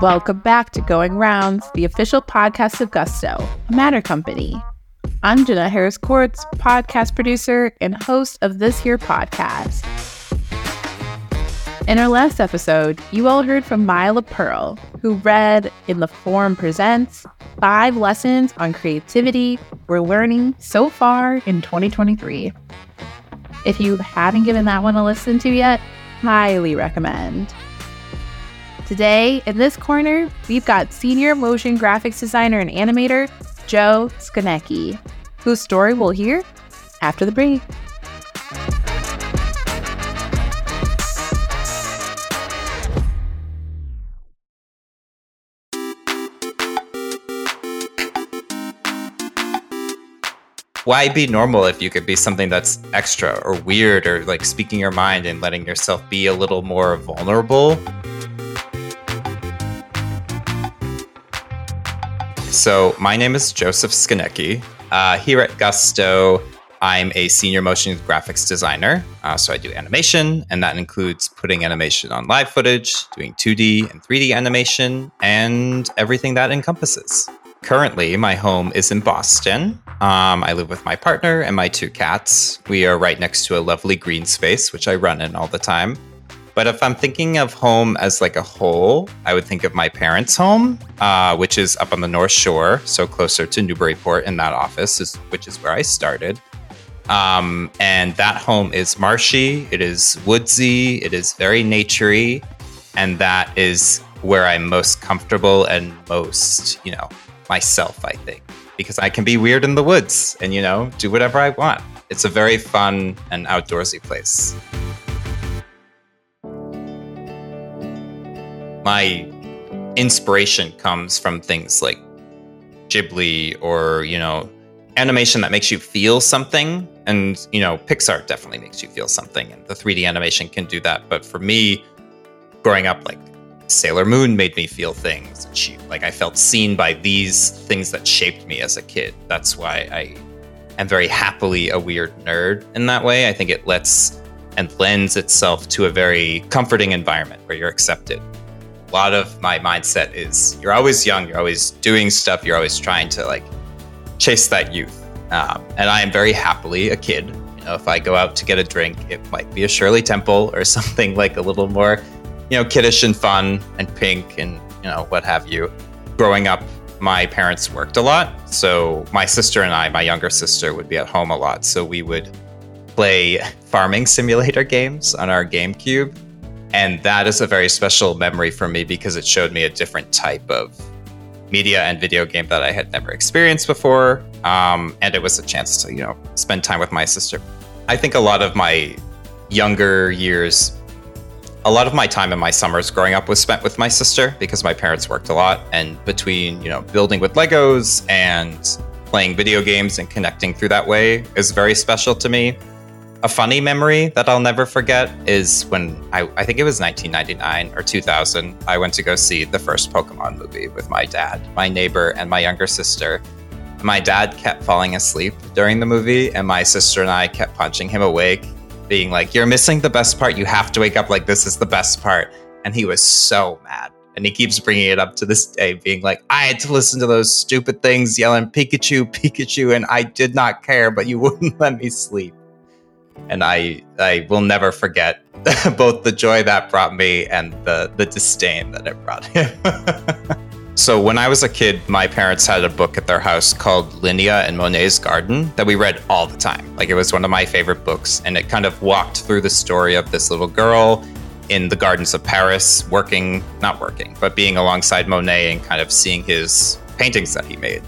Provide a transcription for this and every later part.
Welcome back to Going Rounds, the official podcast of Gusto, a Matter company. I'm Jenna Harris Courts, podcast producer and host of this here podcast. In our last episode, you all heard from Mila Pearl, who read in the Forum Presents five lessons on creativity we're learning so far in 2023. If you haven't given that one a listen to yet, highly recommend. Today, in this corner, we've got senior motion graphics designer and animator Joe Skoniecki, whose story we'll hear after the break. Why be normal if you could be something that's extra or weird or like speaking your mind and letting yourself be a little more vulnerable? So, my name is Joseph Skoniecki. Uh, here at Gusto, I'm a senior motion graphics designer. Uh, so, I do animation, and that includes putting animation on live footage, doing 2D and 3D animation, and everything that encompasses. Currently, my home is in Boston. Um, I live with my partner and my two cats. We are right next to a lovely green space, which I run in all the time. But if I'm thinking of home as like a whole, I would think of my parents' home, uh, which is up on the North Shore, so closer to Newburyport in that office, is, which is where I started. Um, and that home is marshy, it is woodsy, it is very naturey, and that is where I'm most comfortable and most, you know, myself, I think, because I can be weird in the woods and, you know, do whatever I want. It's a very fun and outdoorsy place. my inspiration comes from things like Ghibli or, you know, animation that makes you feel something. And, you know, Pixar definitely makes you feel something. And the 3D animation can do that. But for me, growing up, like Sailor Moon made me feel things. She, like I felt seen by these things that shaped me as a kid. That's why I am very happily a weird nerd in that way. I think it lets and lends itself to a very comforting environment where you're accepted a lot of my mindset is you're always young, you're always doing stuff, you're always trying to like chase that youth. Um, and I am very happily a kid. You know, if I go out to get a drink, it might be a Shirley Temple or something like a little more, you know, kiddish and fun and pink and you know what have you. Growing up, my parents worked a lot, so my sister and I, my younger sister, would be at home a lot. So we would play farming simulator games on our GameCube and that is a very special memory for me because it showed me a different type of media and video game that I had never experienced before. Um, and it was a chance to, you know, spend time with my sister. I think a lot of my younger years, a lot of my time in my summers growing up was spent with my sister because my parents worked a lot. And between, you know, building with Legos and playing video games and connecting through that way is very special to me. A funny memory that I'll never forget is when I, I think it was 1999 or 2000. I went to go see the first Pokemon movie with my dad, my neighbor, and my younger sister. My dad kept falling asleep during the movie, and my sister and I kept punching him awake, being like, You're missing the best part. You have to wake up like this is the best part. And he was so mad. And he keeps bringing it up to this day, being like, I had to listen to those stupid things yelling Pikachu, Pikachu, and I did not care, but you wouldn't let me sleep and I I will never forget both the joy that brought me and the the disdain that it brought him. so when I was a kid, my parents had a book at their house called Linnea and Monet's Garden that we read all the time. Like it was one of my favorite books, and it kind of walked through the story of this little girl in the gardens of Paris, working not working, but being alongside Monet and kind of seeing his paintings that he made.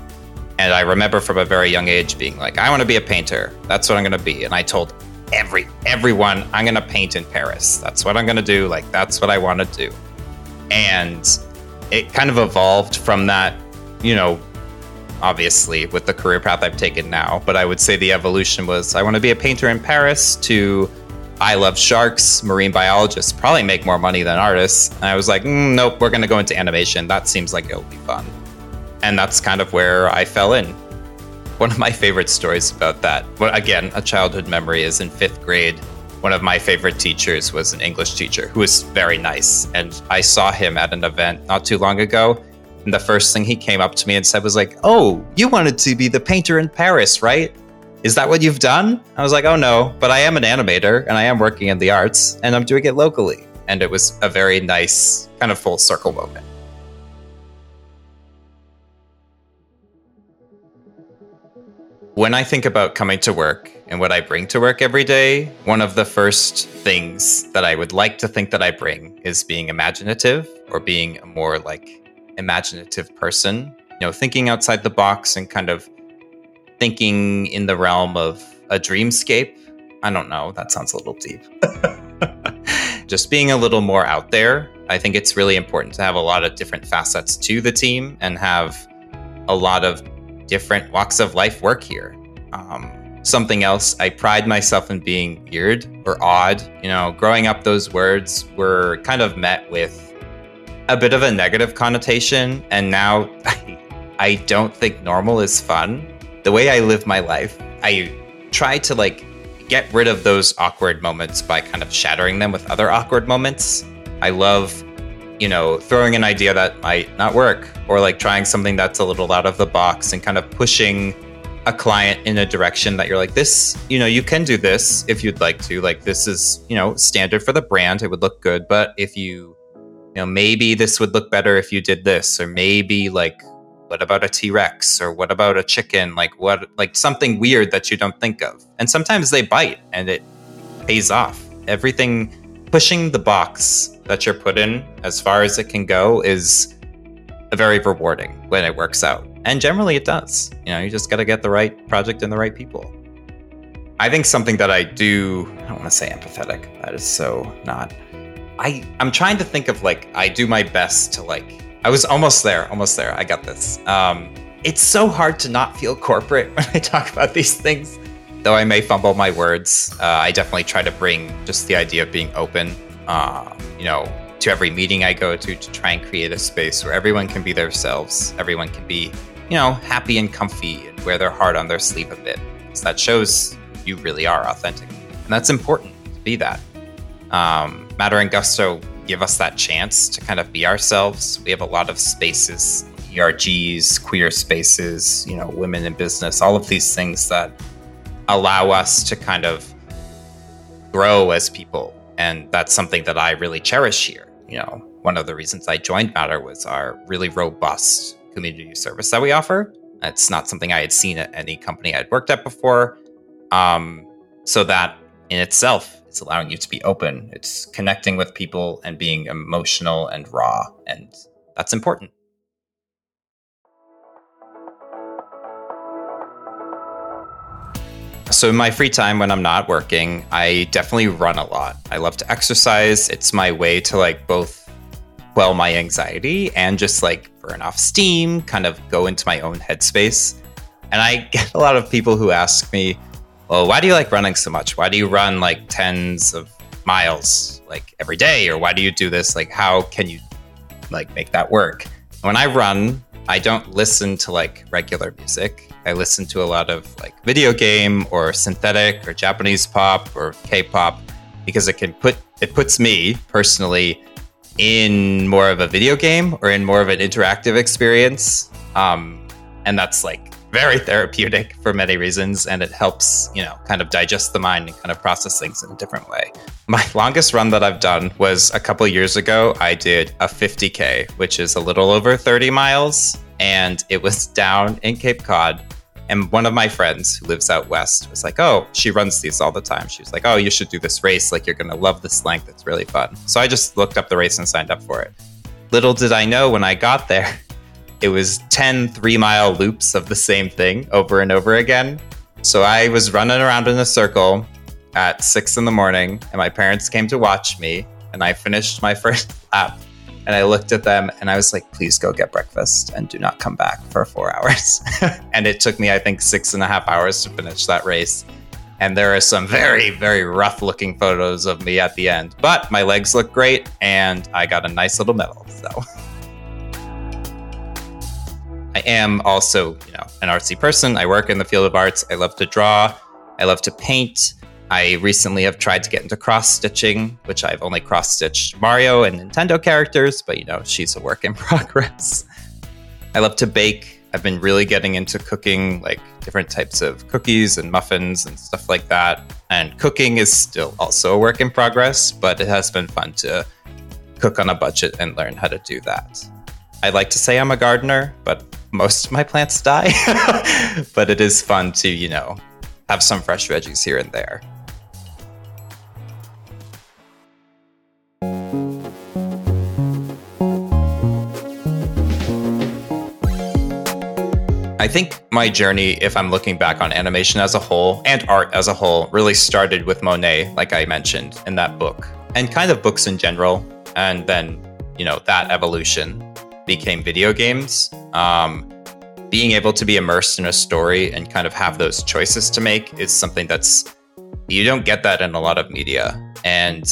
And I remember from a very young age being like, I want to be a painter. That's what I'm going to be. And I told every everyone i'm going to paint in paris that's what i'm going to do like that's what i want to do and it kind of evolved from that you know obviously with the career path i've taken now but i would say the evolution was i want to be a painter in paris to i love sharks marine biologists probably make more money than artists. And i was like mm, nope we're going to go into animation. That seems like it'll be fun. And that's kind of where i fell in. One of my favorite stories about that, well, again, a childhood memory is in fifth grade. One of my favorite teachers was an English teacher who was very nice. And I saw him at an event not too long ago. And the first thing he came up to me and said was like, Oh, you wanted to be the painter in Paris, right? Is that what you've done? I was like, Oh no, but I am an animator and I am working in the arts and I'm doing it locally. And it was a very nice kind of full circle moment. When I think about coming to work and what I bring to work every day, one of the first things that I would like to think that I bring is being imaginative or being a more like imaginative person. You know, thinking outside the box and kind of thinking in the realm of a dreamscape. I don't know, that sounds a little deep. Just being a little more out there. I think it's really important to have a lot of different facets to the team and have a lot of different walks of life work here. Um, something else, I pride myself in being weird or odd. You know, growing up, those words were kind of met with a bit of a negative connotation. And now I, I don't think normal is fun. The way I live my life, I try to like get rid of those awkward moments by kind of shattering them with other awkward moments. I love you know, throwing an idea that might not work or like trying something that's a little out of the box and kind of pushing a client in a direction that you're like, this, you know, you can do this if you'd like to. Like, this is, you know, standard for the brand. It would look good. But if you, you know, maybe this would look better if you did this, or maybe like, what about a T Rex or what about a chicken? Like, what, like something weird that you don't think of. And sometimes they bite and it pays off. Everything pushing the box that you're put in as far as it can go is very rewarding when it works out. And generally it does. You know, you just got to get the right project and the right people. I think something that I do, I don't want to say empathetic. That is so not. I I'm trying to think of like I do my best to like I was almost there, almost there. I got this. Um it's so hard to not feel corporate when I talk about these things. Though I may fumble my words, uh, I definitely try to bring just the idea of being open uh, you know, to every meeting I go to to try and create a space where everyone can be themselves. Everyone can be, you know, happy and comfy and wear their heart on their sleeve a bit. Because that shows you really are authentic. And that's important to be that. Um, Matter and Gusto give us that chance to kind of be ourselves. We have a lot of spaces, ERGs, queer spaces, you know, women in business, all of these things that allow us to kind of grow as people and that's something that I really cherish here. You know, one of the reasons I joined Matter was our really robust community service that we offer. It's not something I had seen at any company I'd worked at before. Um, so that in itself is allowing you to be open. It's connecting with people and being emotional and raw. And that's important. So, in my free time when I'm not working, I definitely run a lot. I love to exercise. It's my way to like both quell my anxiety and just like burn off steam, kind of go into my own headspace. And I get a lot of people who ask me, well, why do you like running so much? Why do you run like tens of miles like every day? Or why do you do this? Like, how can you like make that work? When I run, I don't listen to like regular music. I listen to a lot of like video game or synthetic or Japanese pop or K-pop because it can put it puts me personally in more of a video game or in more of an interactive experience. Um, and that's like very therapeutic for many reasons and it helps you know kind of digest the mind and kind of process things in a different way my longest run that i've done was a couple years ago i did a 50k which is a little over 30 miles and it was down in cape cod and one of my friends who lives out west was like, Oh, she runs these all the time. She was like, Oh, you should do this race. Like, you're going to love this length. It's really fun. So I just looked up the race and signed up for it. Little did I know when I got there, it was 10 three mile loops of the same thing over and over again. So I was running around in a circle at six in the morning, and my parents came to watch me. And I finished my first lap and I looked at them and I was like, please go get breakfast and do not come back for four hours. and it took me, I think, six and a half hours to finish that race. And there are some very, very rough looking photos of me at the end. But my legs look great and I got a nice little medal. So I am also, you know, an artsy person. I work in the field of arts. I love to draw. I love to paint. I recently have tried to get into cross stitching, which I've only cross stitched Mario and Nintendo characters, but you know, she's a work in progress. I love to bake. I've been really getting into cooking, like different types of cookies and muffins and stuff like that. And cooking is still also a work in progress, but it has been fun to cook on a budget and learn how to do that. I like to say I'm a gardener, but most of my plants die. but it is fun to, you know, have some fresh veggies here and there. I think my journey, if I'm looking back on animation as a whole and art as a whole, really started with Monet, like I mentioned in that book, and kind of books in general. And then, you know, that evolution became video games. Um, being able to be immersed in a story and kind of have those choices to make is something that's, you don't get that in a lot of media. And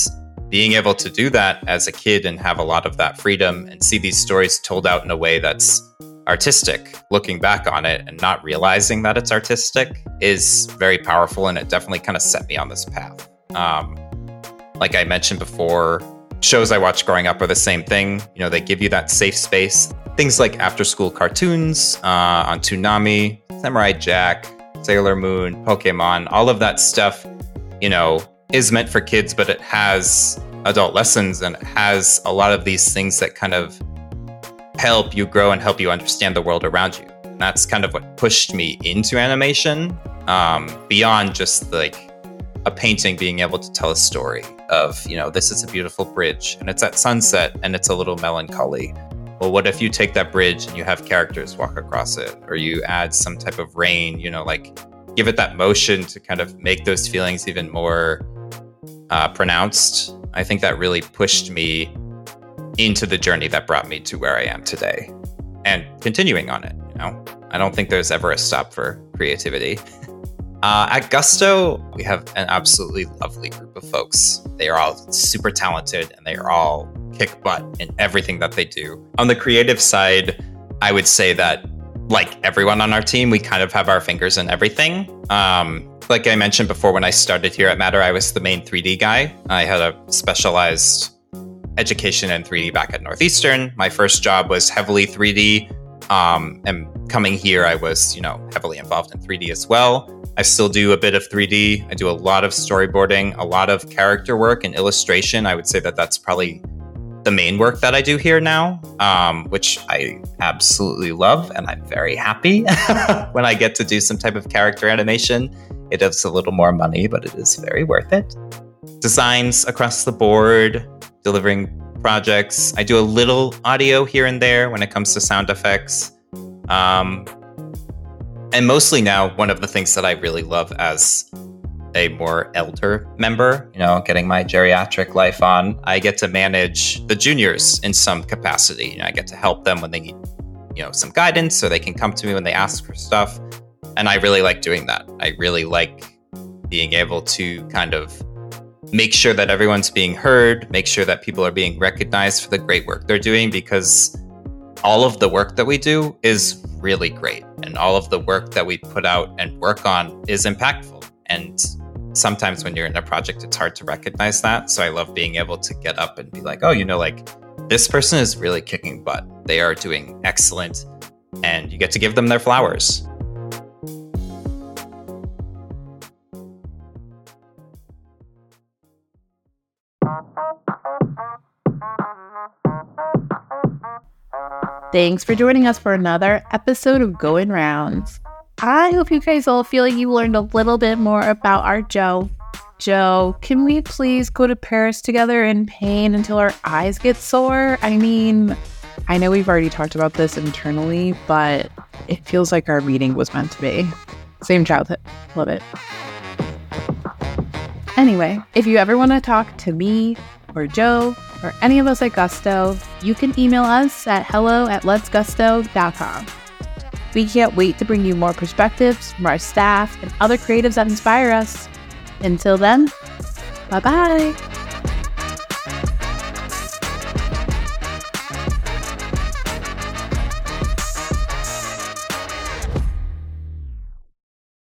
being able to do that as a kid and have a lot of that freedom and see these stories told out in a way that's artistic looking back on it and not realizing that it's artistic is very powerful and it definitely kind of set me on this path um, like i mentioned before shows i watched growing up are the same thing. You know they give you that safe space. Things like after school cartoons uh, on toonami samurai jack sailor moon pokemon all of that stuff you know is meant for kids but it has adult lessons and it has a lot of these things that kind of help you grow and help you understand the world around you. And that's kind of what pushed me into animation um, beyond just like a painting being able to tell a story of, you know, this is a beautiful bridge and it's at sunset and it's a little melancholy. Well, what if you take that bridge and you have characters walk across it or you add some type of rain, you know, like give it that motion to kind of make those feelings even more uh, pronounced. I think that really pushed me into the journey that brought me to where I am today and continuing on it. You know, I don't think there's ever a stop for creativity. Uh, at Gusto, we have an absolutely lovely group of folks. They are all super talented and they are all kick butt in everything that they do. On the creative side, I would say that, like everyone on our team, we kind of have our fingers in everything. Um, like I mentioned before, when I started here at Matter, I was the main 3D guy. I had a specialized education in 3D back at Northeastern. My first job was heavily 3D. Um, and coming here, I was, you know, heavily involved in 3D as well. I still do a bit of 3D. I do a lot of storyboarding, a lot of character work and illustration. I would say that that's probably the main work that I do here now, um, which I absolutely love. And I'm very happy when I get to do some type of character animation. It is a little more money, but it is very worth it. Designs across the board, delivering projects. I do a little audio here and there when it comes to sound effects. Um, and mostly now, one of the things that I really love as a more elder member, you know, getting my geriatric life on, I get to manage the juniors in some capacity. You know, I get to help them when they need, you know, some guidance so they can come to me when they ask for stuff. And I really like doing that. I really like being able to kind of make sure that everyone's being heard, make sure that people are being recognized for the great work they're doing because all of the work that we do is really great and all of the work that we put out and work on is impactful. And sometimes when you're in a project, it's hard to recognize that. So I love being able to get up and be like, oh, you know, like this person is really kicking butt. They are doing excellent. And you get to give them their flowers. Thanks for joining us for another episode of Going Rounds. I hope you guys all feel like you learned a little bit more about our Joe. Joe, can we please go to Paris together in pain until our eyes get sore? I mean, I know we've already talked about this internally, but it feels like our meeting was meant to be. Same childhood. Love it. Anyway, if you ever want to talk to me or Joe or any of us at Gusto, you can email us at hello at letsgusto.com. We can't wait to bring you more perspectives from our staff and other creatives that inspire us. Until then, bye bye.